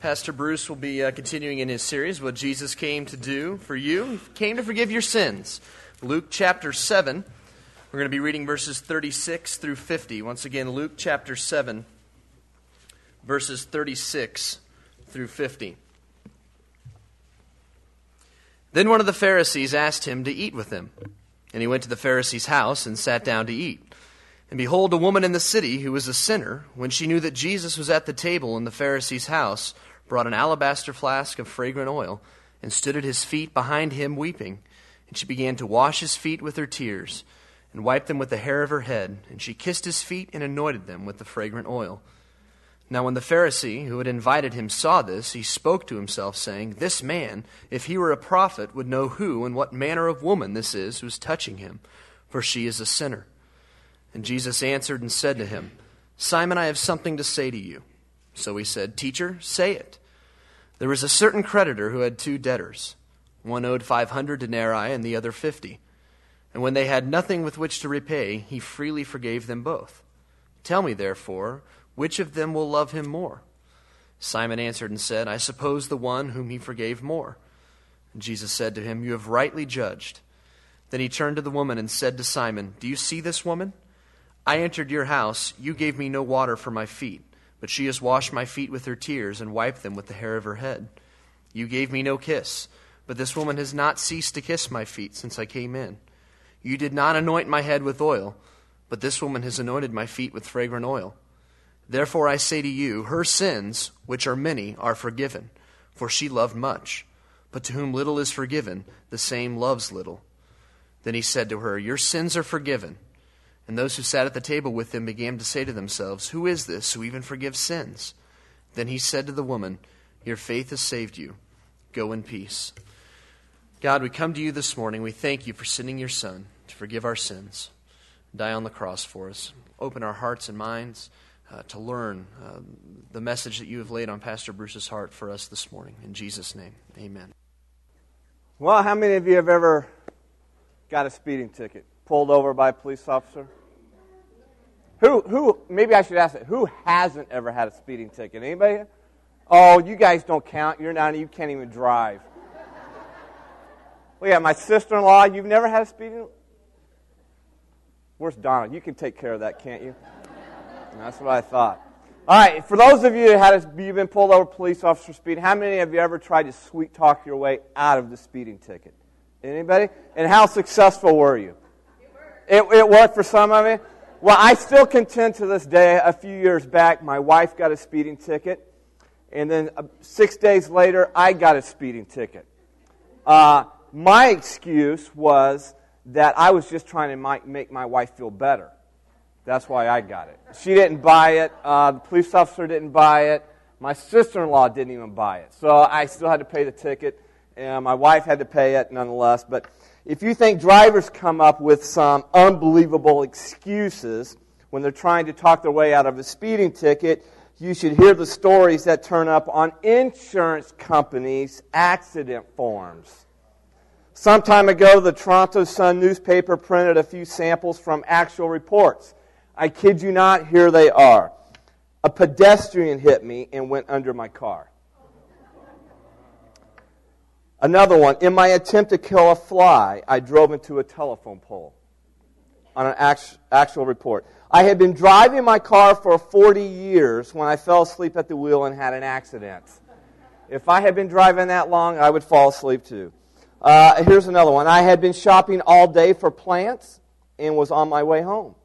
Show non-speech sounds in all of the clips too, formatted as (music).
Pastor Bruce will be uh, continuing in his series, What Jesus Came to Do for You. He came to forgive your sins. Luke chapter 7. We're going to be reading verses 36 through 50. Once again, Luke chapter 7, verses 36 through 50. Then one of the Pharisees asked him to eat with him. And he went to the Pharisee's house and sat down to eat. And behold, a woman in the city who was a sinner, when she knew that Jesus was at the table in the Pharisee's house, brought an alabaster flask of fragrant oil, and stood at his feet behind him weeping. And she began to wash his feet with her tears, and wiped them with the hair of her head. And she kissed his feet and anointed them with the fragrant oil. Now, when the Pharisee who had invited him saw this, he spoke to himself, saying, This man, if he were a prophet, would know who and what manner of woman this is who is touching him, for she is a sinner. And Jesus answered and said to him, Simon, I have something to say to you. So he said, Teacher, say it. There was a certain creditor who had two debtors. One owed five hundred denarii and the other fifty. And when they had nothing with which to repay, he freely forgave them both. Tell me, therefore, which of them will love him more? Simon answered and said, I suppose the one whom he forgave more. And Jesus said to him, You have rightly judged. Then he turned to the woman and said to Simon, Do you see this woman? I entered your house. You gave me no water for my feet, but she has washed my feet with her tears and wiped them with the hair of her head. You gave me no kiss, but this woman has not ceased to kiss my feet since I came in. You did not anoint my head with oil, but this woman has anointed my feet with fragrant oil. Therefore I say to you, her sins, which are many, are forgiven, for she loved much. But to whom little is forgiven, the same loves little. Then he said to her, Your sins are forgiven. And those who sat at the table with him began to say to themselves, Who is this who even forgives sins? Then he said to the woman, Your faith has saved you. Go in peace. God, we come to you this morning. We thank you for sending your Son to forgive our sins, die on the cross for us. Open our hearts and minds uh, to learn uh, the message that you have laid on Pastor Bruce's heart for us this morning. In Jesus' name, amen. Well, how many of you have ever got a speeding ticket? Pulled over by a police officer? Who, who, maybe I should ask it, who hasn't ever had a speeding ticket? Anybody? Oh, you guys don't count. You're not, you can't even drive. well, yeah, my sister in law, you've never had a speeding Where's Donald? You can take care of that, can't you? That's what I thought. All right, for those of you who had a, you've been pulled over police officer speeding, how many of you ever tried to sweet talk your way out of the speeding ticket? Anybody? And how successful were you? It, it worked for some of you? Well, I still contend to this day. A few years back, my wife got a speeding ticket. And then uh, six days later, I got a speeding ticket. Uh, my excuse was that I was just trying to make my wife feel better. That's why I got it. She didn't buy it. Uh, the police officer didn't buy it. My sister in law didn't even buy it. So I still had to pay the ticket. And my wife had to pay it nonetheless. But if you think drivers come up with some unbelievable excuses when they're trying to talk their way out of a speeding ticket, you should hear the stories that turn up on insurance companies' accident forms. Some time ago, the Toronto Sun newspaper printed a few samples from actual reports. I kid you not, here they are. A pedestrian hit me and went under my car. Another one, in my attempt to kill a fly, I drove into a telephone pole. On an actual report. I had been driving my car for 40 years when I fell asleep at the wheel and had an accident. If I had been driving that long, I would fall asleep too. Uh, here's another one. I had been shopping all day for plants and was on my way home.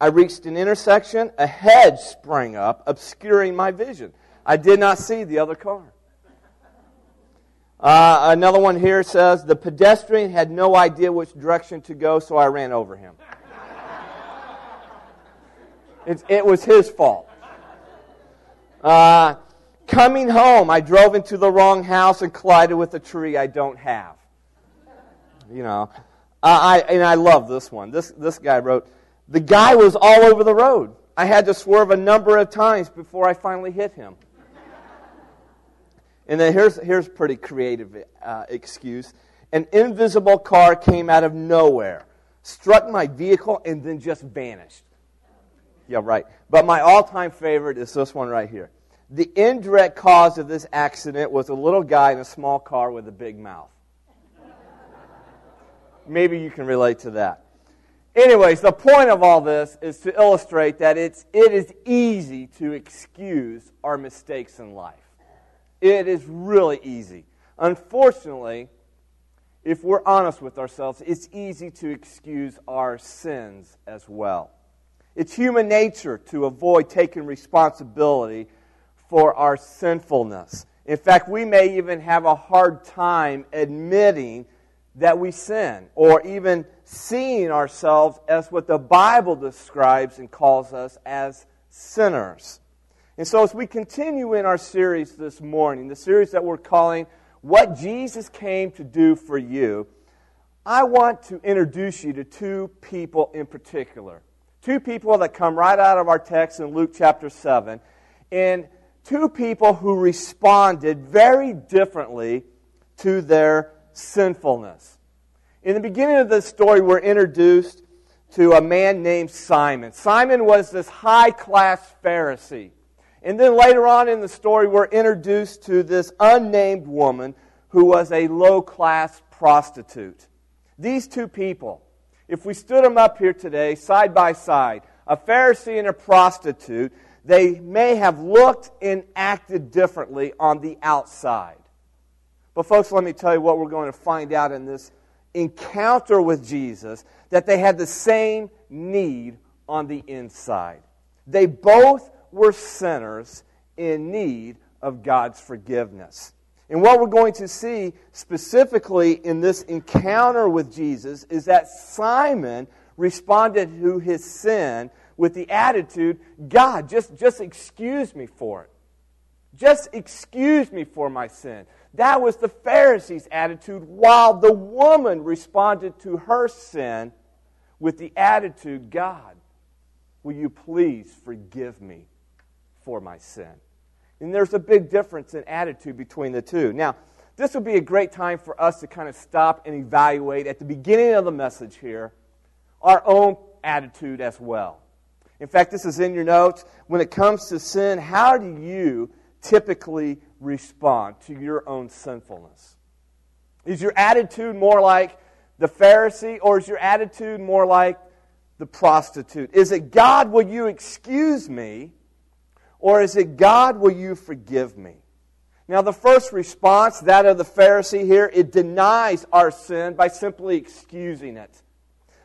I reached an intersection, a hedge sprang up, obscuring my vision. I did not see the other car. Uh, another one here says the pedestrian had no idea which direction to go, so I ran over him. it, it was his fault. Uh, coming home, I drove into the wrong house and collided with a tree I don't have. You know, I, and I love this one. This, this guy wrote, The guy was all over the road. I had to swerve a number of times before I finally hit him. And then here's, here's a pretty creative uh, excuse. An invisible car came out of nowhere, struck my vehicle, and then just vanished. Yeah, right. But my all time favorite is this one right here. the indirect cause of this accident was a little guy in a small car with a big mouth. Maybe you can relate to that. Anyways, the point of all this is to illustrate that it's, it is easy to excuse our mistakes in life. It is really easy. Unfortunately, if we're honest with ourselves, it's easy to excuse our sins as well. It's human nature to avoid taking responsibility for our sinfulness. In fact, we may even have a hard time admitting that we sin or even seeing ourselves as what the Bible describes and calls us as sinners. And so, as we continue in our series this morning, the series that we're calling What Jesus Came to Do for You, I want to introduce you to two people in particular. Two people that come right out of our text in Luke chapter 7, and two people who responded very differently to their sinfulness. In the beginning of this story, we're introduced to a man named Simon. Simon was this high class Pharisee. And then later on in the story, we're introduced to this unnamed woman who was a low class prostitute. These two people, if we stood them up here today, side by side, a Pharisee and a prostitute, they may have looked and acted differently on the outside. But, folks, let me tell you what we're going to find out in this encounter with Jesus that they had the same need on the inside. They both were sinners in need of God's forgiveness. And what we're going to see specifically in this encounter with Jesus is that Simon responded to his sin with the attitude, God, just, just excuse me for it. Just excuse me for my sin. That was the Pharisees' attitude, while the woman responded to her sin with the attitude, God, will you please forgive me for my sin? And there's a big difference in attitude between the two. Now, this would be a great time for us to kind of stop and evaluate at the beginning of the message here our own attitude as well. In fact, this is in your notes. When it comes to sin, how do you typically respond to your own sinfulness? Is your attitude more like the Pharisee, or is your attitude more like the prostitute? Is it, God, will you excuse me? Or is it, God, will you forgive me? Now, the first response, that of the Pharisee here, it denies our sin by simply excusing it.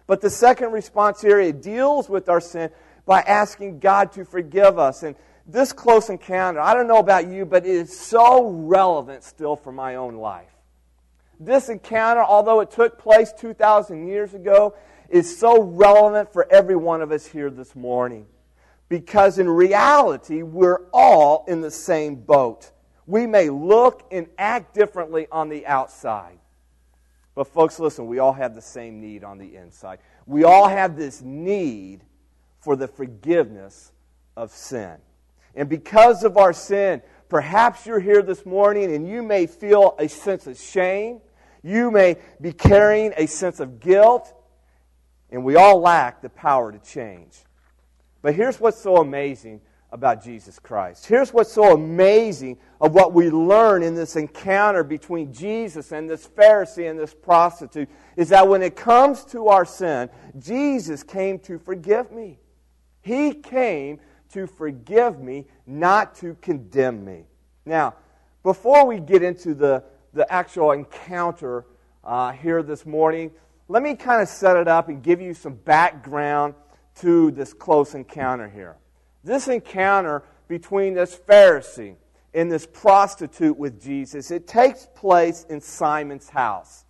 But the second response here, it deals with our sin by asking God to forgive us. And this close encounter, I don't know about you, but it is so relevant still for my own life. This encounter, although it took place 2,000 years ago, is so relevant for every one of us here this morning. Because in reality, we're all in the same boat. We may look and act differently on the outside. But, folks, listen, we all have the same need on the inside. We all have this need for the forgiveness of sin. And because of our sin, perhaps you're here this morning and you may feel a sense of shame. You may be carrying a sense of guilt. And we all lack the power to change. But here's what's so amazing about Jesus Christ. Here's what's so amazing of what we learn in this encounter between Jesus and this Pharisee and this prostitute is that when it comes to our sin, Jesus came to forgive me. He came to forgive me, not to condemn me. Now, before we get into the, the actual encounter uh, here this morning, let me kind of set it up and give you some background to this close encounter here. This encounter between this Pharisee and this prostitute with Jesus, it takes place in Simon's house.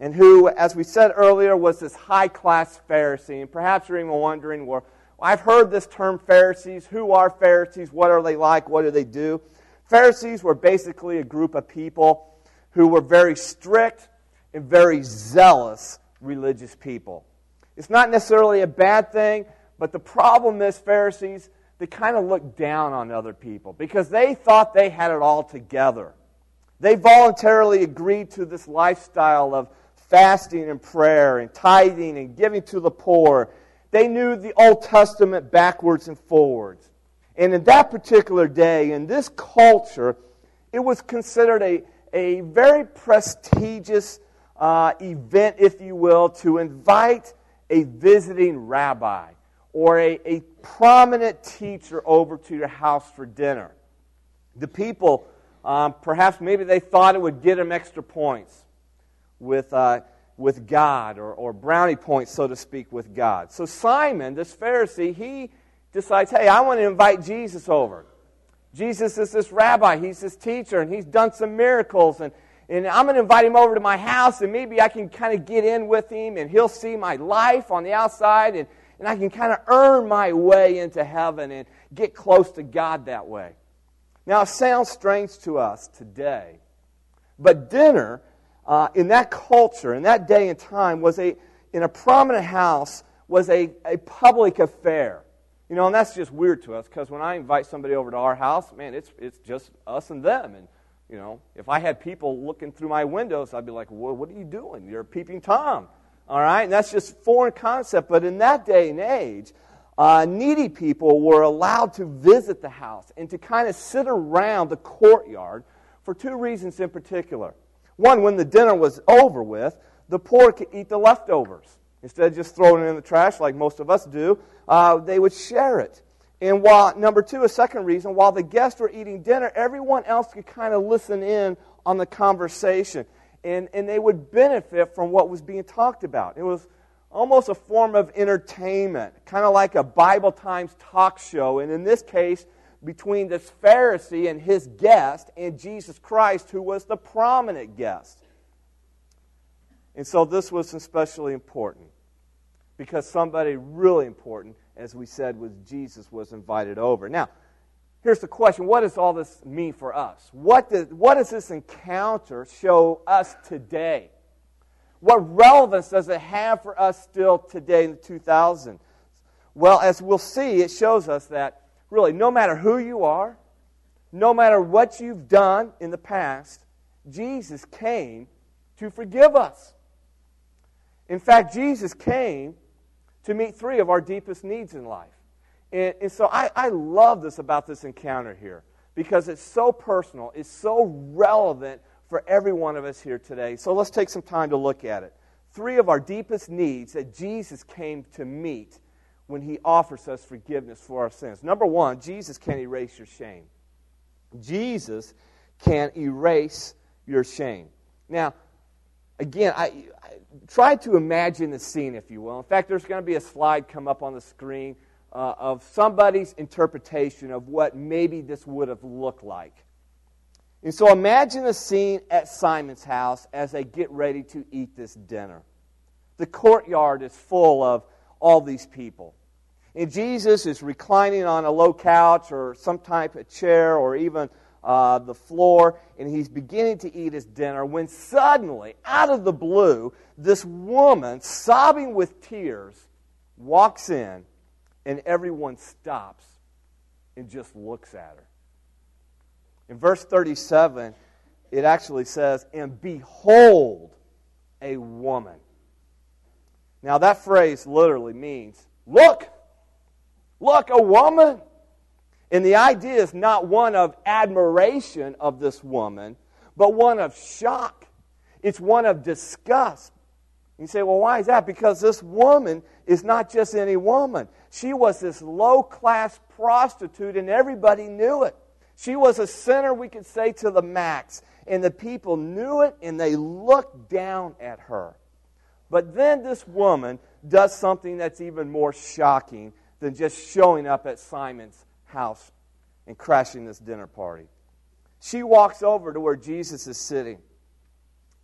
And who, as we said earlier, was this high class Pharisee. And perhaps you're even wondering, well, I've heard this term Pharisees. Who are Pharisees? What are they like? What do they do? Pharisees were basically a group of people who were very strict and very zealous religious people. It's not necessarily a bad thing, but the problem is, Pharisees, they kind of looked down on other people because they thought they had it all together. They voluntarily agreed to this lifestyle of fasting and prayer and tithing and giving to the poor they knew the Old Testament backwards and forwards. And in that particular day, in this culture, it was considered a, a very prestigious uh, event, if you will, to invite a visiting rabbi or a, a prominent teacher over to your house for dinner. The people, um, perhaps maybe they thought it would get them extra points with, uh, with God or, or brownie points, so to speak, with God. So Simon, this Pharisee, he decides, hey, I want to invite Jesus over. Jesus is this rabbi, he's this teacher, and he's done some miracles, and, and I'm going to invite him over to my house, and maybe I can kind of get in with him, and he'll see my life on the outside, and, and I can kind of earn my way into heaven and get close to God that way. Now, it sounds strange to us today, but dinner uh, in that culture, in that day and time, was a, in a prominent house, was a, a public affair. You know, and that's just weird to us because when I invite somebody over to our house, man, it's, it's just us and them. And, you know, if I had people looking through my windows, I'd be like, well, what are you doing? You're a peeping Tom. All right? And that's just foreign concept. But in that day and age, uh, needy people were allowed to visit the house and to kind of sit around the courtyard for two reasons in particular. One, when the dinner was over with, the poor could eat the leftovers. Instead of just throwing it in the trash like most of us do, uh, they would share it. And while, number two, a second reason, while the guests were eating dinner, everyone else could kind of listen in on the conversation. And, and they would benefit from what was being talked about. It was almost a form of entertainment, kind of like a Bible Times talk show. And in this case, between this Pharisee and his guest and Jesus Christ, who was the prominent guest. And so this was especially important because somebody really important, as we said, was Jesus was invited over. Now, here's the question what does all this mean for us? What does, what does this encounter show us today? What relevance does it have for us still today in the 2000s? Well, as we'll see, it shows us that really, no matter who you are, no matter what you've done in the past, Jesus came to forgive us. In fact, Jesus came to meet three of our deepest needs in life. And, and so I, I love this about this encounter here because it's so personal, it's so relevant for every one of us here today. So let's take some time to look at it. Three of our deepest needs that Jesus came to meet when he offers us forgiveness for our sins. Number one, Jesus can erase your shame. Jesus can erase your shame. Now, again, I, I try to imagine the scene, if you will. In fact, there's going to be a slide come up on the screen uh, of somebody's interpretation of what maybe this would have looked like. And so imagine the scene at Simon's house as they get ready to eat this dinner. The courtyard is full of all these people. And Jesus is reclining on a low couch or some type of chair or even uh, the floor, and he's beginning to eat his dinner when suddenly, out of the blue, this woman, sobbing with tears, walks in, and everyone stops and just looks at her. In verse 37, it actually says, And behold, a woman. Now, that phrase literally means, Look, look, a woman. And the idea is not one of admiration of this woman, but one of shock. It's one of disgust. You say, well, why is that? Because this woman is not just any woman. She was this low class prostitute, and everybody knew it. She was a sinner, we could say, to the max. And the people knew it, and they looked down at her. But then this woman does something that's even more shocking than just showing up at Simon's house and crashing this dinner party. She walks over to where Jesus is sitting,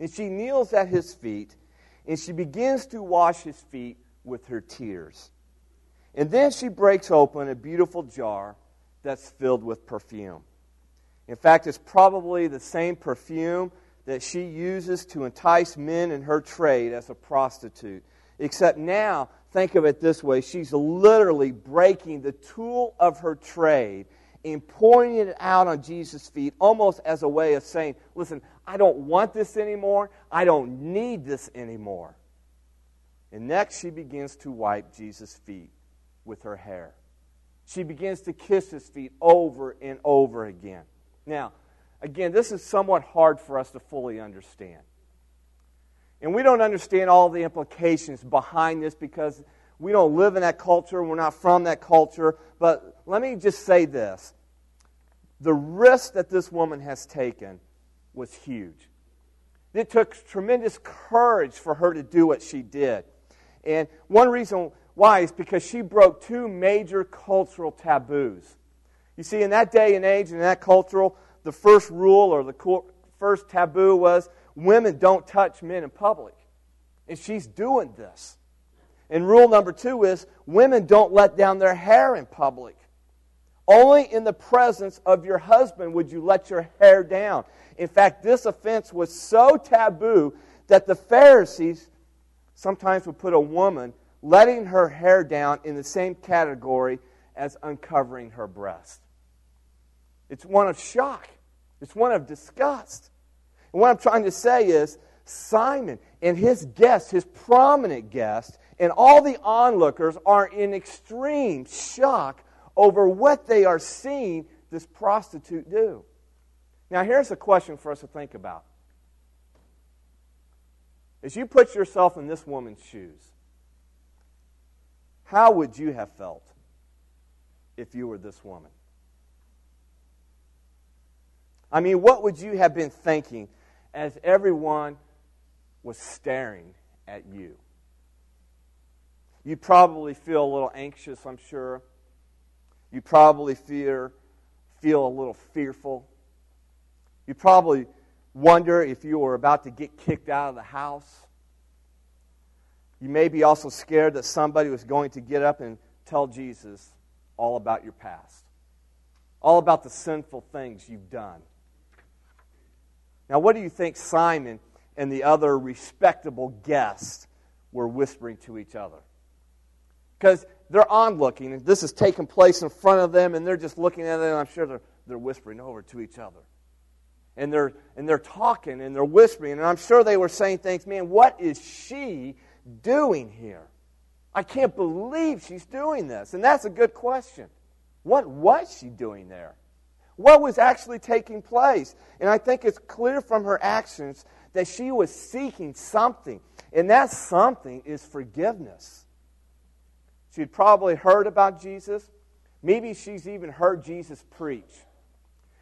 and she kneels at his feet, and she begins to wash his feet with her tears. And then she breaks open a beautiful jar that's filled with perfume. In fact, it's probably the same perfume that she uses to entice men in her trade as a prostitute. Except now, think of it this way she's literally breaking the tool of her trade and pointing it out on Jesus' feet almost as a way of saying, Listen, I don't want this anymore. I don't need this anymore. And next, she begins to wipe Jesus' feet with her hair. She begins to kiss his feet over and over again. Now, again, this is somewhat hard for us to fully understand. And we don't understand all the implications behind this because we don't live in that culture, we're not from that culture. But let me just say this the risk that this woman has taken was huge. It took tremendous courage for her to do what she did. And one reason why is because she broke two major cultural taboos. You see, in that day and age, in that cultural, the first rule or the first taboo was women don't touch men in public. And she's doing this. And rule number two is women don't let down their hair in public. Only in the presence of your husband would you let your hair down. In fact, this offense was so taboo that the Pharisees sometimes would put a woman letting her hair down in the same category as uncovering her breast. It's one of shock, it's one of disgust. And what I'm trying to say is Simon and his guests, his prominent guests, and all the onlookers are in extreme shock over what they are seeing this prostitute do. Now, here's a question for us to think about. As you put yourself in this woman's shoes, how would you have felt if you were this woman? I mean, what would you have been thinking as everyone was staring at you? You probably feel a little anxious, I'm sure. You probably fear, feel a little fearful. You probably wonder if you were about to get kicked out of the house. You may be also scared that somebody was going to get up and tell Jesus all about your past, all about the sinful things you've done. Now, what do you think Simon and the other respectable guests were whispering to each other? Because they're onlooking, and this is taking place in front of them, and they're just looking at it, and I'm sure they're, they're whispering over to each other. And they're, and they're talking and they're whispering, and I'm sure they were saying things, man, what is she doing here? I can't believe she's doing this. And that's a good question. What was she doing there? What was actually taking place? And I think it's clear from her actions that she was seeking something, and that something is forgiveness. She'd probably heard about Jesus. Maybe she's even heard Jesus preach.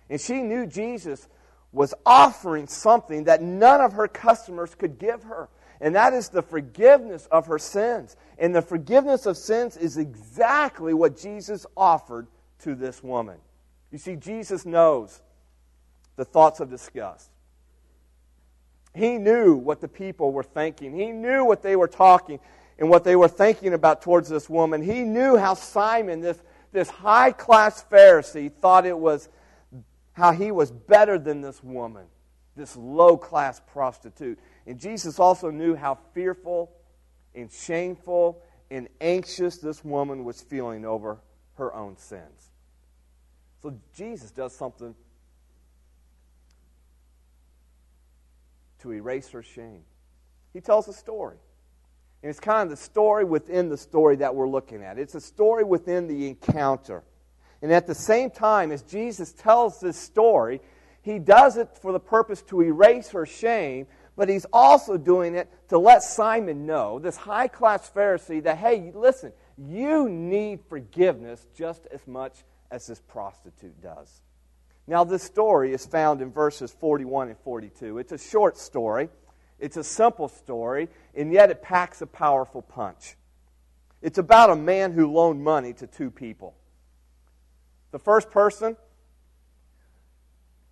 And she knew Jesus was offering something that none of her customers could give her. And that is the forgiveness of her sins. And the forgiveness of sins is exactly what Jesus offered to this woman. You see, Jesus knows the thoughts of disgust. He knew what the people were thinking, he knew what they were talking and what they were thinking about towards this woman. He knew how Simon, this, this high class Pharisee, thought it was how he was better than this woman, this low class prostitute. And Jesus also knew how fearful and shameful and anxious this woman was feeling over her own sins. So Jesus does something to erase her shame. He tells a story. And it's kind of the story within the story that we're looking at. It's a story within the encounter. And at the same time, as Jesus tells this story, he does it for the purpose to erase her shame, but he's also doing it to let Simon know, this high class Pharisee, that, hey, listen, you need forgiveness just as much as this prostitute does. Now, this story is found in verses 41 and 42. It's a short story. It's a simple story, and yet it packs a powerful punch. It's about a man who loaned money to two people. The first person,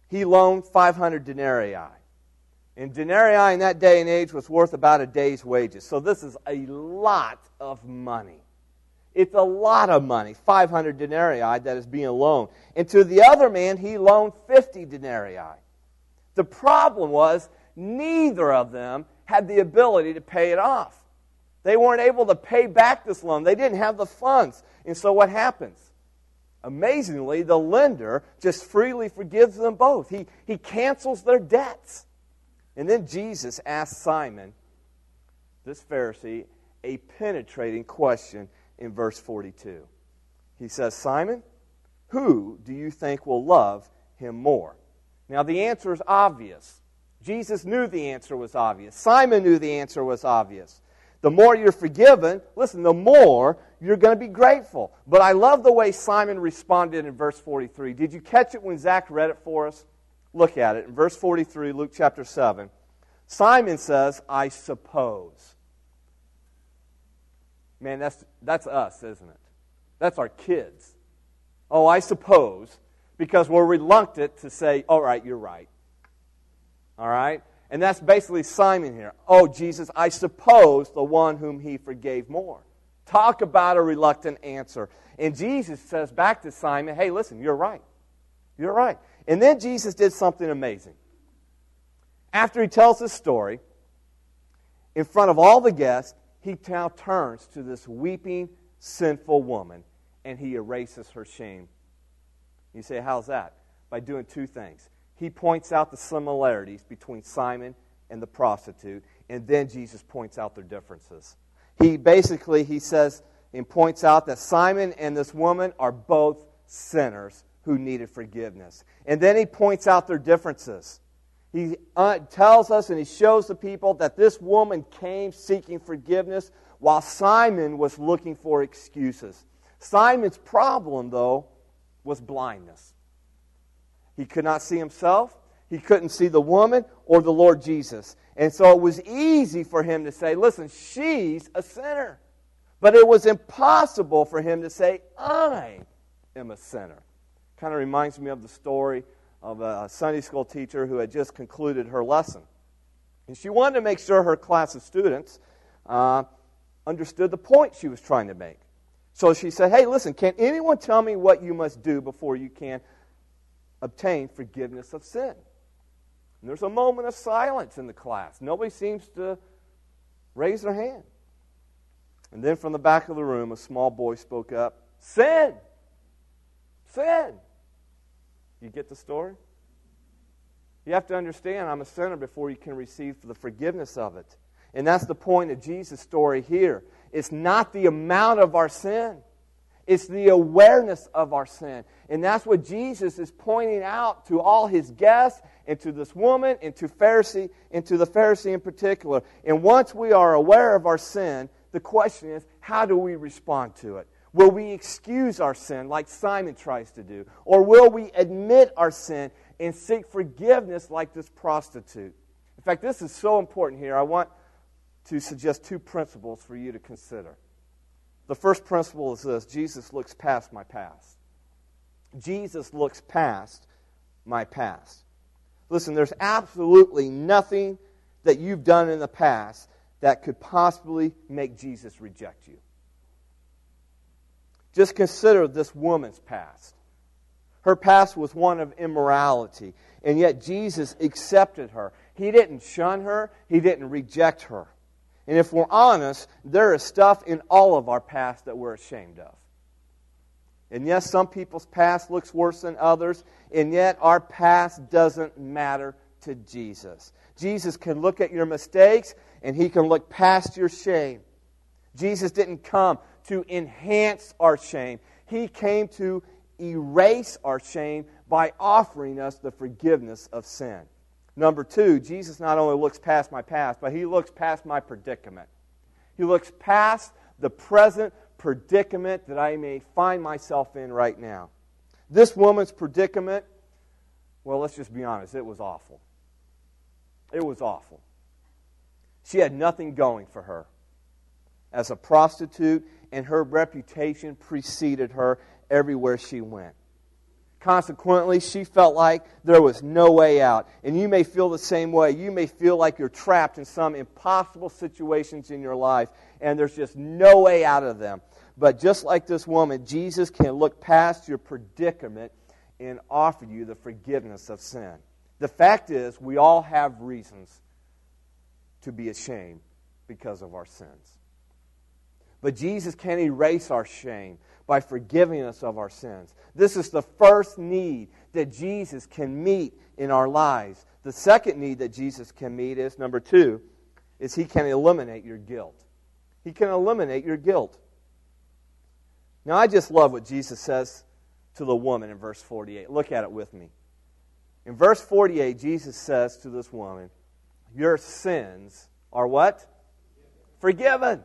he loaned 500 denarii. And denarii in that day and age was worth about a day's wages. So this is a lot of money. It's a lot of money, 500 denarii that is being loaned. And to the other man, he loaned 50 denarii. The problem was neither of them had the ability to pay it off. They weren't able to pay back this loan. They didn't have the funds. And so what happens? Amazingly, the lender just freely forgives them both. He, he cancels their debts. And then Jesus asks Simon, this Pharisee, a penetrating question in verse 42. He says, Simon, who do you think will love him more? Now, the answer is obvious. Jesus knew the answer was obvious. Simon knew the answer was obvious. The more you're forgiven, listen, the more you're going to be grateful. But I love the way Simon responded in verse 43. Did you catch it when Zach read it for us? Look at it. In verse 43, Luke chapter 7, Simon says, I suppose. Man, that's, that's us, isn't it? That's our kids. Oh, I suppose, because we're reluctant to say, all right, you're right. All right? And that's basically Simon here. Oh, Jesus, I suppose the one whom he forgave more. Talk about a reluctant answer. And Jesus says back to Simon, hey, listen, you're right. You're right. And then Jesus did something amazing. After he tells this story, in front of all the guests, he now turns to this weeping, sinful woman and he erases her shame. You say, how's that? By doing two things he points out the similarities between Simon and the prostitute, and then Jesus points out their differences. He basically he says and points out that Simon and this woman are both sinners who needed forgiveness. And then he points out their differences. He uh, tells us and he shows the people that this woman came seeking forgiveness while Simon was looking for excuses. Simon's problem, though, was blindness. He could not see himself, he couldn't see the woman or the Lord Jesus. And so it was easy for him to say, Listen, she's a sinner. But it was impossible for him to say, I am a sinner. Kind of reminds me of the story of a Sunday school teacher who had just concluded her lesson. And she wanted to make sure her class of students uh, understood the point she was trying to make. So she said, Hey, listen, can anyone tell me what you must do before you can obtain forgiveness of sin. And there's a moment of silence in the class. Nobody seems to raise their hand. And then from the back of the room, a small boy spoke up Sin! Sin! You get the story? You have to understand I'm a sinner before you can receive the forgiveness of it. And that's the point of Jesus' story here. It's not the amount of our sin. It's the awareness of our sin. And that's what Jesus is pointing out to all his guests and to this woman and to Pharisee and to the Pharisee in particular. And once we are aware of our sin, the question is, how do we respond to it? Will we excuse our sin like Simon tries to do? Or will we admit our sin and seek forgiveness like this prostitute? In fact, this is so important here. I want to suggest two principles for you to consider. The first principle is this Jesus looks past my past. Jesus looks past my past. Listen, there's absolutely nothing that you've done in the past that could possibly make Jesus reject you. Just consider this woman's past. Her past was one of immorality, and yet Jesus accepted her. He didn't shun her, he didn't reject her. And if we're honest, there is stuff in all of our past that we're ashamed of. And yes, some people's past looks worse than others, and yet our past doesn't matter to Jesus. Jesus can look at your mistakes and he can look past your shame. Jesus didn't come to enhance our shame, he came to erase our shame by offering us the forgiveness of sin. Number two, Jesus not only looks past my past, but he looks past my predicament. He looks past the present predicament that I may find myself in right now. This woman's predicament, well, let's just be honest, it was awful. It was awful. She had nothing going for her as a prostitute, and her reputation preceded her everywhere she went. Consequently, she felt like there was no way out. And you may feel the same way. You may feel like you're trapped in some impossible situations in your life, and there's just no way out of them. But just like this woman, Jesus can look past your predicament and offer you the forgiveness of sin. The fact is, we all have reasons to be ashamed because of our sins. But Jesus can erase our shame by forgiving us of our sins. This is the first need that Jesus can meet in our lives. The second need that Jesus can meet is number two, is he can eliminate your guilt. He can eliminate your guilt. Now, I just love what Jesus says to the woman in verse 48. Look at it with me. In verse 48, Jesus says to this woman, Your sins are what? Forgiven.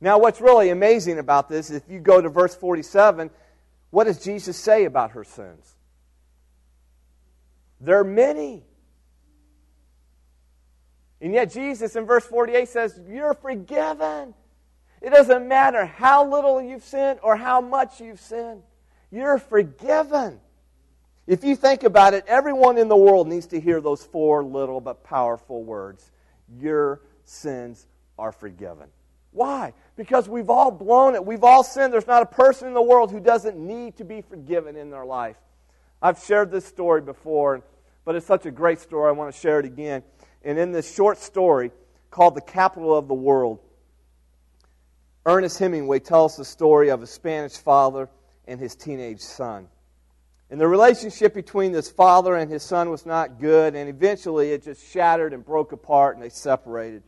Now, what's really amazing about this, is if you go to verse 47, what does Jesus say about her sins? They're many. And yet, Jesus in verse 48 says, You're forgiven. It doesn't matter how little you've sinned or how much you've sinned. You're forgiven. If you think about it, everyone in the world needs to hear those four little but powerful words Your sins are forgiven. Why? Because we've all blown it. We've all sinned. There's not a person in the world who doesn't need to be forgiven in their life. I've shared this story before, but it's such a great story. I want to share it again. And in this short story called The Capital of the World, Ernest Hemingway tells the story of a Spanish father and his teenage son. And the relationship between this father and his son was not good, and eventually it just shattered and broke apart, and they separated.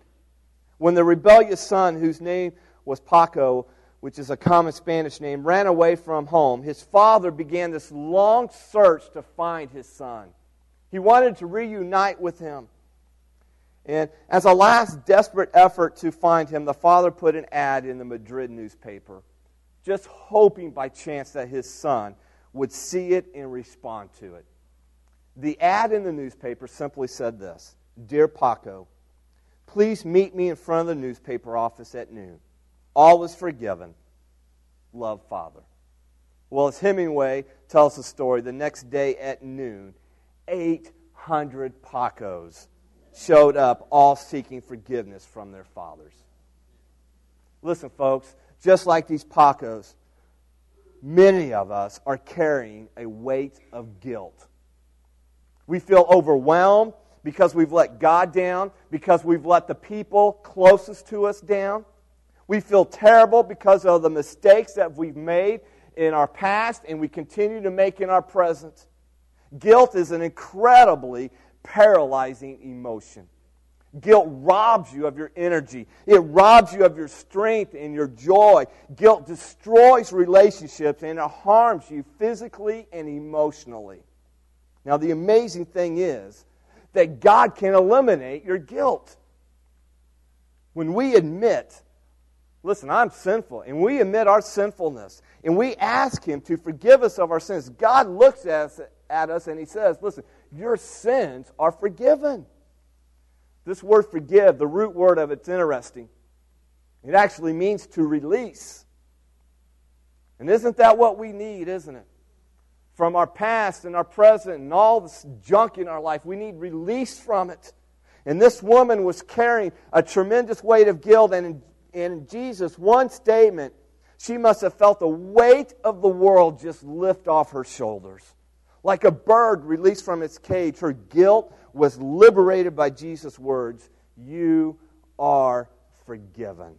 When the rebellious son, whose name was Paco, which is a common Spanish name, ran away from home, his father began this long search to find his son. He wanted to reunite with him. And as a last desperate effort to find him, the father put an ad in the Madrid newspaper, just hoping by chance that his son would see it and respond to it. The ad in the newspaper simply said this Dear Paco, please meet me in front of the newspaper office at noon. All is forgiven. Love, Father. Well, as Hemingway tells the story, the next day at noon, 800 Pacos showed up, all seeking forgiveness from their fathers. Listen, folks, just like these Pacos, many of us are carrying a weight of guilt. We feel overwhelmed because we've let God down, because we've let the people closest to us down. We feel terrible because of the mistakes that we've made in our past and we continue to make in our present. Guilt is an incredibly paralyzing emotion. Guilt robs you of your energy. It robs you of your strength and your joy. Guilt destroys relationships and it harms you physically and emotionally. Now, the amazing thing is that God can eliminate your guilt. When we admit, listen, I'm sinful, and we admit our sinfulness, and we ask Him to forgive us of our sins, God looks at us, at us and He says, Listen, your sins are forgiven. This word forgive, the root word of it's interesting. It actually means to release. And isn't that what we need, isn't it? From our past and our present and all this junk in our life, we need release from it. And this woman was carrying a tremendous weight of guilt, and in, Jesus' one statement, she must have felt the weight of the world just lift off her shoulders. Like a bird released from its cage, her guilt was liberated by Jesus' words You are forgiven.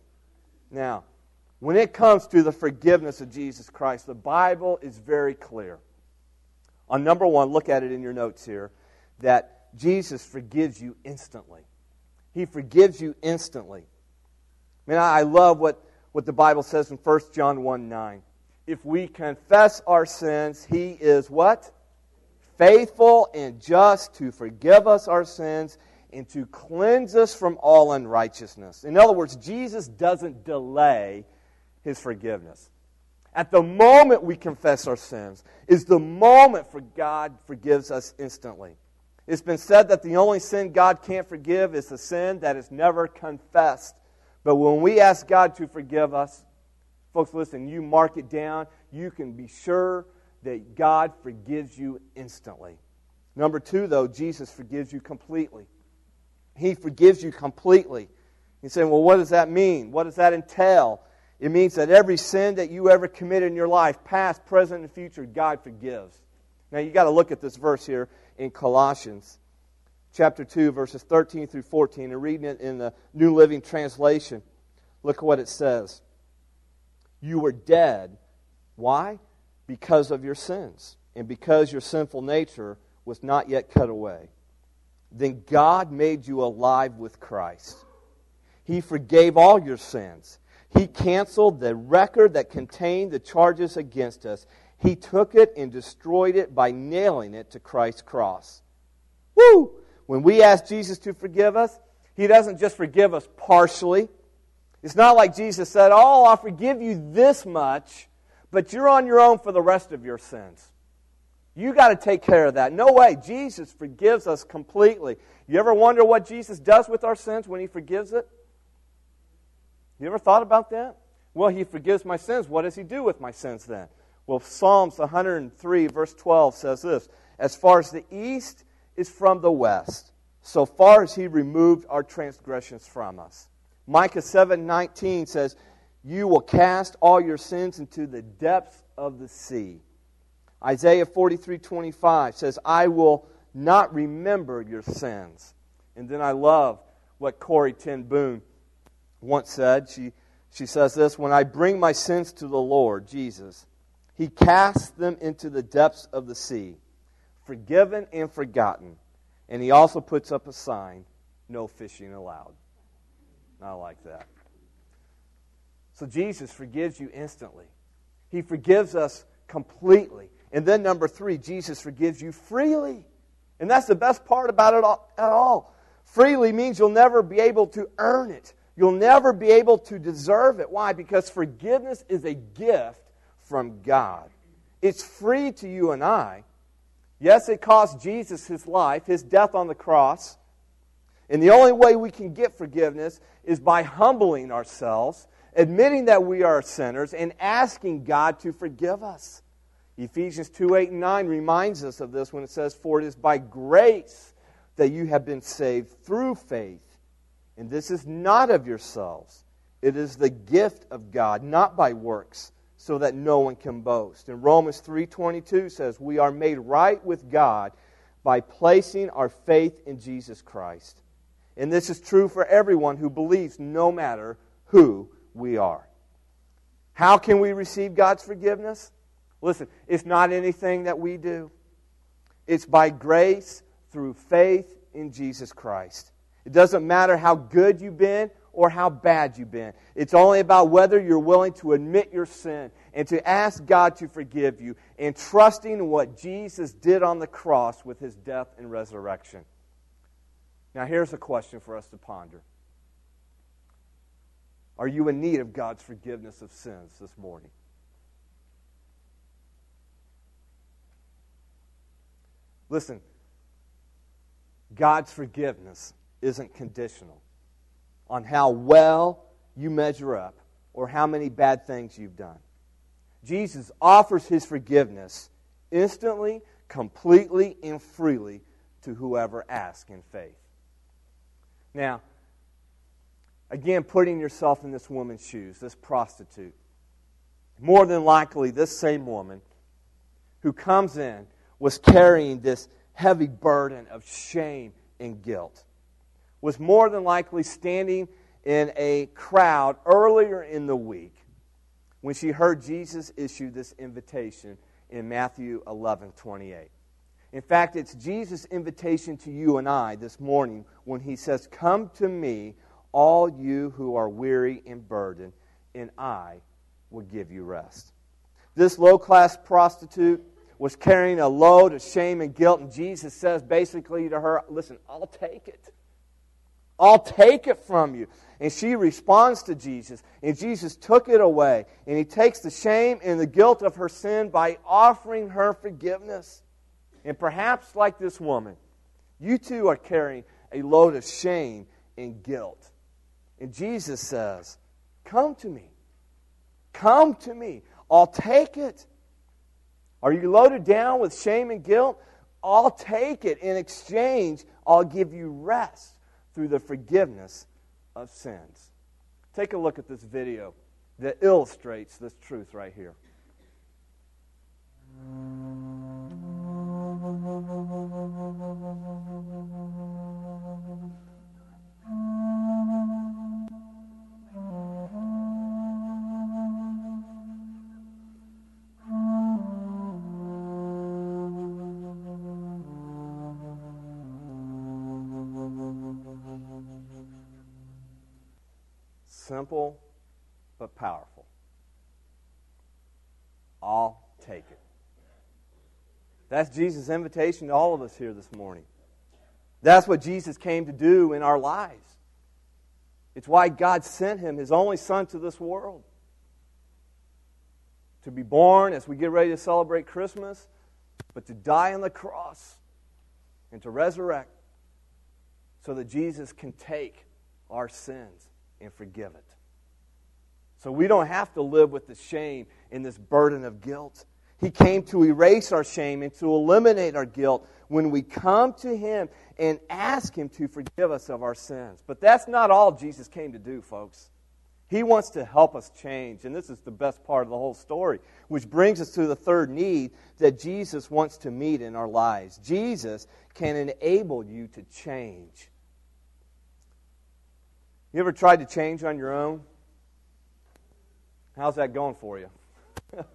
Now, when it comes to the forgiveness of Jesus Christ, the Bible is very clear. On number one, look at it in your notes here, that Jesus forgives you instantly. He forgives you instantly. I I love what, what the Bible says in 1 John 1 9. If we confess our sins, He is what? faithful and just to forgive us our sins and to cleanse us from all unrighteousness. In other words, Jesus doesn't delay his forgiveness. At the moment we confess our sins is the moment for God forgives us instantly. It's been said that the only sin God can't forgive is the sin that is never confessed. But when we ask God to forgive us, folks, listen, you mark it down. You can be sure that God forgives you instantly. Number two, though, Jesus forgives you completely. He forgives you completely. You say, well, what does that mean? What does that entail? It means that every sin that you ever committed in your life, past, present, and future, God forgives. Now, you got to look at this verse here in Colossians chapter 2, verses 13 through 14, and reading it in the New Living Translation. Look at what it says. You were dead. Why? because of your sins and because your sinful nature was not yet cut away. Then God made you alive with Christ. He forgave all your sins. He canceled the record that contained the charges against us. He took it and destroyed it by nailing it to Christ's cross. Woo! When we ask Jesus to forgive us, He doesn't just forgive us partially. It's not like Jesus said, Oh, I'll forgive you this much, but you're on your own for the rest of your sins. You got to take care of that. No way. Jesus forgives us completely. You ever wonder what Jesus does with our sins when He forgives it? You ever thought about that? Well, He forgives my sins. What does He do with my sins then? Well, Psalms 103, verse 12 says this As far as the east is from the west, so far as He removed our transgressions from us. Micah 7 19 says, You will cast all your sins into the depths of the sea. Isaiah 43 25 says, I will not remember your sins. And then I love what Corrie ten Boom once said. She, she says this When I bring my sins to the Lord, Jesus, he casts them into the depths of the sea, forgiven and forgotten. And he also puts up a sign no fishing allowed. I like that. So Jesus forgives you instantly, He forgives us completely. And then, number three, Jesus forgives you freely. And that's the best part about it all, at all. Freely means you'll never be able to earn it. You'll never be able to deserve it. Why? Because forgiveness is a gift from God. It's free to you and I. Yes, it cost Jesus his life, his death on the cross. And the only way we can get forgiveness is by humbling ourselves, admitting that we are sinners, and asking God to forgive us. Ephesians 2 8 and 9 reminds us of this when it says, For it is by grace that you have been saved through faith. And this is not of yourselves, it is the gift of God, not by works, so that no one can boast. And Romans 3:22 says, "We are made right with God by placing our faith in Jesus Christ." And this is true for everyone who believes, no matter who we are. How can we receive God's forgiveness? Listen, it's not anything that we do, it's by grace through faith in Jesus Christ. It doesn't matter how good you've been or how bad you've been. It's only about whether you're willing to admit your sin and to ask God to forgive you and trusting in what Jesus did on the cross with his death and resurrection. Now, here's a question for us to ponder Are you in need of God's forgiveness of sins this morning? Listen, God's forgiveness isn't conditional on how well you measure up or how many bad things you've done. Jesus offers his forgiveness instantly, completely, and freely to whoever asks in faith. Now, again, putting yourself in this woman's shoes, this prostitute. More than likely, this same woman who comes in was carrying this heavy burden of shame and guilt, was more than likely standing in a crowd earlier in the week when she heard Jesus issue this invitation in Matthew 11 28. In fact, it's Jesus' invitation to you and I this morning when he says, Come to me, all you who are weary and burdened, and I will give you rest. This low class prostitute was carrying a load of shame and guilt, and Jesus says basically to her, Listen, I'll take it. I'll take it from you. And she responds to Jesus, and Jesus took it away. And he takes the shame and the guilt of her sin by offering her forgiveness. And perhaps, like this woman, you too are carrying a load of shame and guilt. And Jesus says, Come to me. Come to me. I'll take it. Are you loaded down with shame and guilt? I'll take it. In exchange, I'll give you rest through the forgiveness of sins. Take a look at this video that illustrates this truth right here. Simple but powerful. I'll take it. That's Jesus' invitation to all of us here this morning. That's what Jesus came to do in our lives. It's why God sent him, his only son, to this world. To be born as we get ready to celebrate Christmas, but to die on the cross and to resurrect so that Jesus can take our sins and forgive it. So we don't have to live with the shame and this burden of guilt. He came to erase our shame and to eliminate our guilt when we come to Him and ask Him to forgive us of our sins. But that's not all Jesus came to do, folks. He wants to help us change. And this is the best part of the whole story, which brings us to the third need that Jesus wants to meet in our lives. Jesus can enable you to change. You ever tried to change on your own? How's that going for you? (laughs)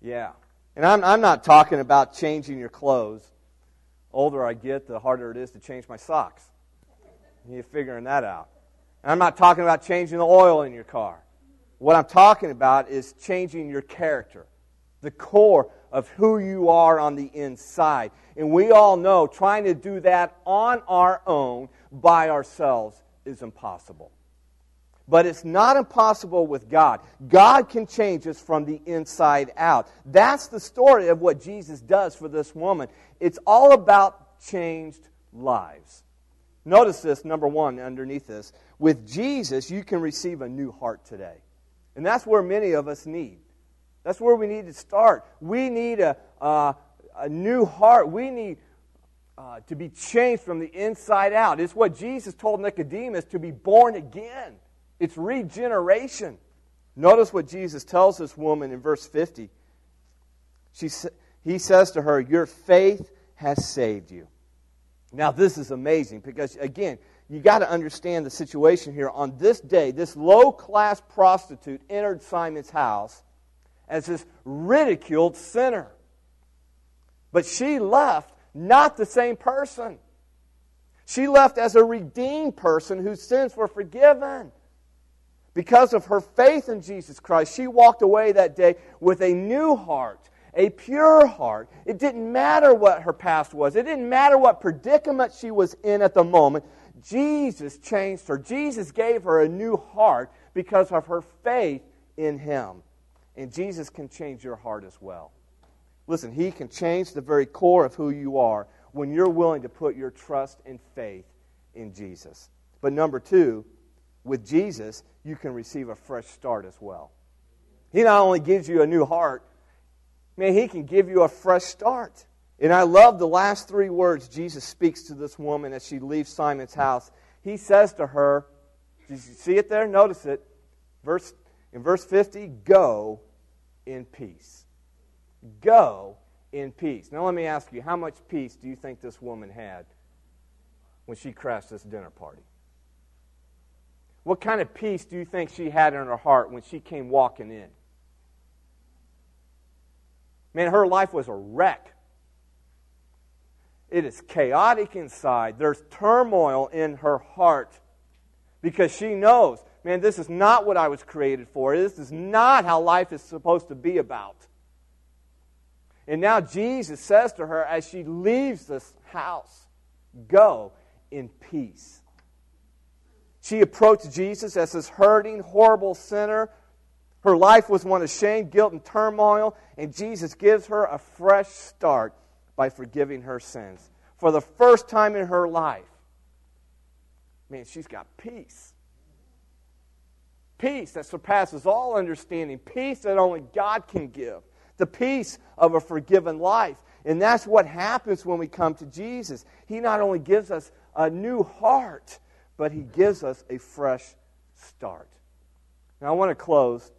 yeah. And I'm, I'm not talking about changing your clothes. Older I get, the harder it is to change my socks. You're figuring that out. And I'm not talking about changing the oil in your car. What I'm talking about is changing your character, the core of who you are on the inside. And we all know trying to do that on our own by ourselves is impossible. But it's not impossible with God. God can change us from the inside out. That's the story of what Jesus does for this woman. It's all about changed lives. Notice this, number one, underneath this. With Jesus, you can receive a new heart today. And that's where many of us need. That's where we need to start. We need a, uh, a new heart. We need uh, to be changed from the inside out. It's what Jesus told Nicodemus to be born again. It's regeneration. Notice what Jesus tells this woman in verse 50. She, he says to her, Your faith has saved you. Now, this is amazing because, again, you got to understand the situation here. On this day, this low class prostitute entered Simon's house as this ridiculed sinner. But she left not the same person. She left as a redeemed person whose sins were forgiven. Because of her faith in Jesus Christ, she walked away that day with a new heart, a pure heart. It didn't matter what her past was, it didn't matter what predicament she was in at the moment. Jesus changed her. Jesus gave her a new heart because of her faith in Him. And Jesus can change your heart as well. Listen, He can change the very core of who you are when you're willing to put your trust and faith in Jesus. But number two, with Jesus, you can receive a fresh start as well. He not only gives you a new heart, man, He can give you a fresh start. And I love the last three words Jesus speaks to this woman as she leaves Simon's house. He says to her, Did you see it there? Notice it. Verse, in verse 50, go in peace. Go in peace. Now, let me ask you, how much peace do you think this woman had when she crashed this dinner party? What kind of peace do you think she had in her heart when she came walking in? Man, her life was a wreck. It is chaotic inside. There's turmoil in her heart because she knows, man, this is not what I was created for. This is not how life is supposed to be about. And now Jesus says to her as she leaves this house, Go in peace. She approached Jesus as this hurting, horrible sinner. Her life was one of shame, guilt, and turmoil, and Jesus gives her a fresh start by forgiving her sins. For the first time in her life, man, she's got peace. Peace that surpasses all understanding, peace that only God can give, the peace of a forgiven life. And that's what happens when we come to Jesus. He not only gives us a new heart, but He gives us a fresh start. Now, I want to close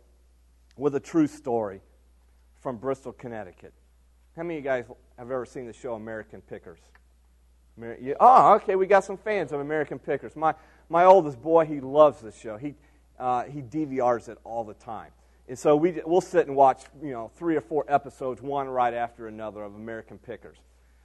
with a true story from Bristol, Connecticut. How many of you guys have ever seen the show American Pickers? Oh, okay, we got some fans of American Pickers. My, my oldest boy, he loves this show. He, uh, he DVRs it all the time. And so we, we'll sit and watch, you know, three or four episodes, one right after another, of American Pickers.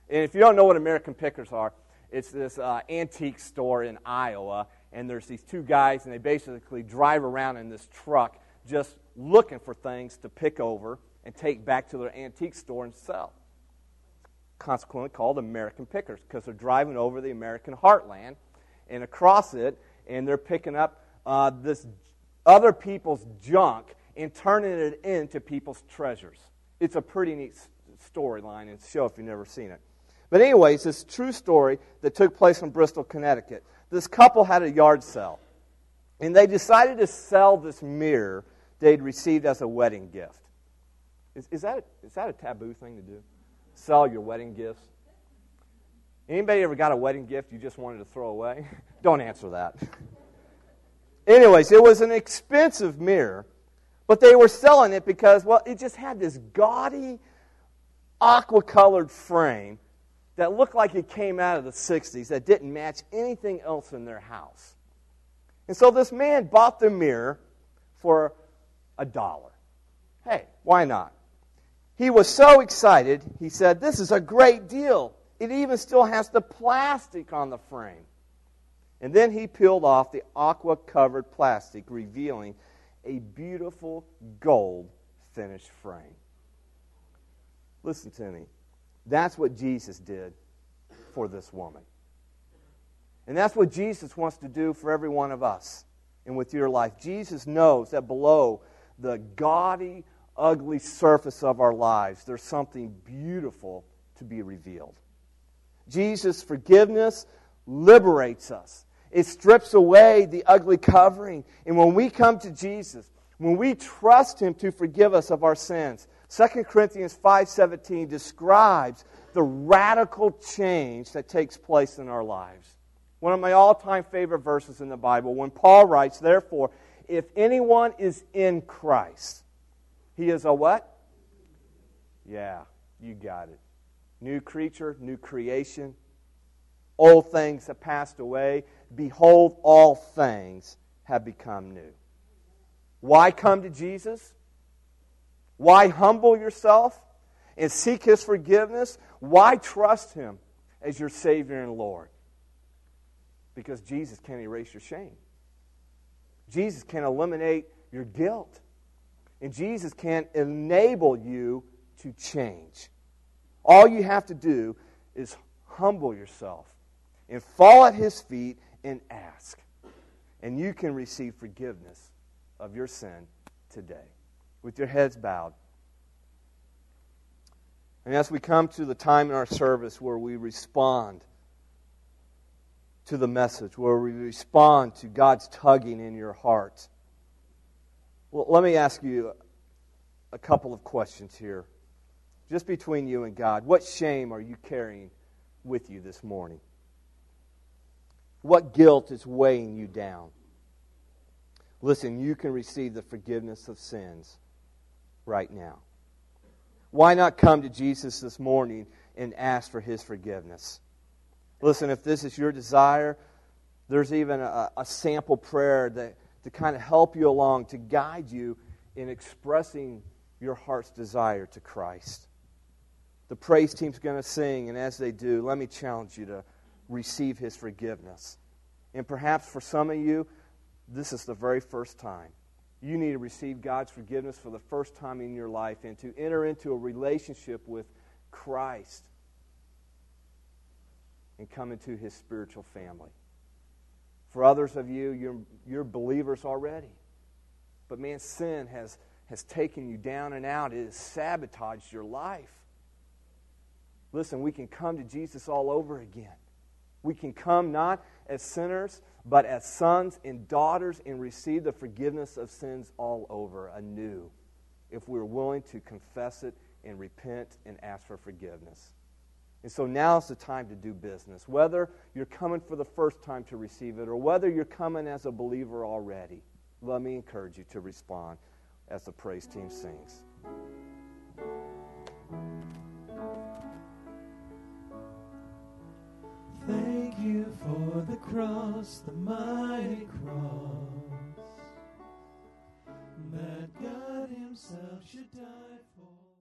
And if you don't know what American Pickers are, It's this uh, antique store in Iowa, and there's these two guys, and they basically drive around in this truck just looking for things to pick over and take back to their antique store and sell. Consequently, called American Pickers because they're driving over the American heartland and across it, and they're picking up uh, this other people's junk and turning it into people's treasures. It's a pretty neat storyline and show if you've never seen it. But, anyways, this true story that took place in Bristol, Connecticut. This couple had a yard sale, and they decided to sell this mirror they'd received as a wedding gift. Is, is, that, is that a taboo thing to do? Sell your wedding gifts? Anybody ever got a wedding gift you just wanted to throw away? (laughs) Don't answer that. (laughs) Anyways, it was an expensive mirror, but they were selling it because, well, it just had this gaudy, aqua colored frame that looked like it came out of the 60s that didn't match anything else in their house. And so this man bought the mirror for a dollar. Hey, why not? He was so excited, he said, This is a great deal. It even still has the plastic on the frame. And then he peeled off the aqua covered plastic, revealing a beautiful gold finished frame. Listen to me. That's what Jesus did for this woman. And that's what Jesus wants to do for every one of us and with your life. Jesus knows that below the gaudy, ugly surface of our lives, there's something beautiful to be revealed. Jesus' forgiveness liberates us. It strips away the ugly covering. And when we come to Jesus, when we trust him to forgive us of our sins, 2 Corinthians 5:17 describes the radical change that takes place in our lives. One of my all-time favorite verses in the Bible when Paul writes, "Therefore, if anyone is in Christ, he is a what? Yeah, you got it. New creature, new creation. Old things have passed away. Behold, all things have become new. Why come to Jesus? Why humble yourself and seek His forgiveness? Why trust Him as your Savior and Lord? Because Jesus can erase your shame. Jesus can eliminate your guilt. And Jesus can enable you to change. All you have to do is humble yourself and fall at His feet and ask. And you can receive forgiveness of your sin today with your heads bowed. And as we come to the time in our service where we respond to the message, where we respond to God's tugging in your heart, well, let me ask you a couple of questions here, just between you and God. What shame are you carrying with you this morning? What guilt is weighing you down? Listen, you can receive the forgiveness of sins right now. Why not come to Jesus this morning and ask for his forgiveness? Listen, if this is your desire, there's even a, a sample prayer that to kind of help you along, to guide you in expressing your heart's desire to Christ. The praise team's going to sing, and as they do, let me challenge you to receive his forgiveness. And perhaps for some of you, this is the very first time. You need to receive God's forgiveness for the first time in your life and to enter into a relationship with Christ and come into his spiritual family. For others of you, you're, you're believers already. But man, sin has, has taken you down and out. It has sabotaged your life. Listen, we can come to Jesus all over again. We can come not as sinners, but as sons and daughters and receive the forgiveness of sins all over anew if we're willing to confess it and repent and ask for forgiveness. And so now's the time to do business. Whether you're coming for the first time to receive it or whether you're coming as a believer already, let me encourage you to respond as the praise team sings. You for the cross, the mighty cross, that God Himself should die for.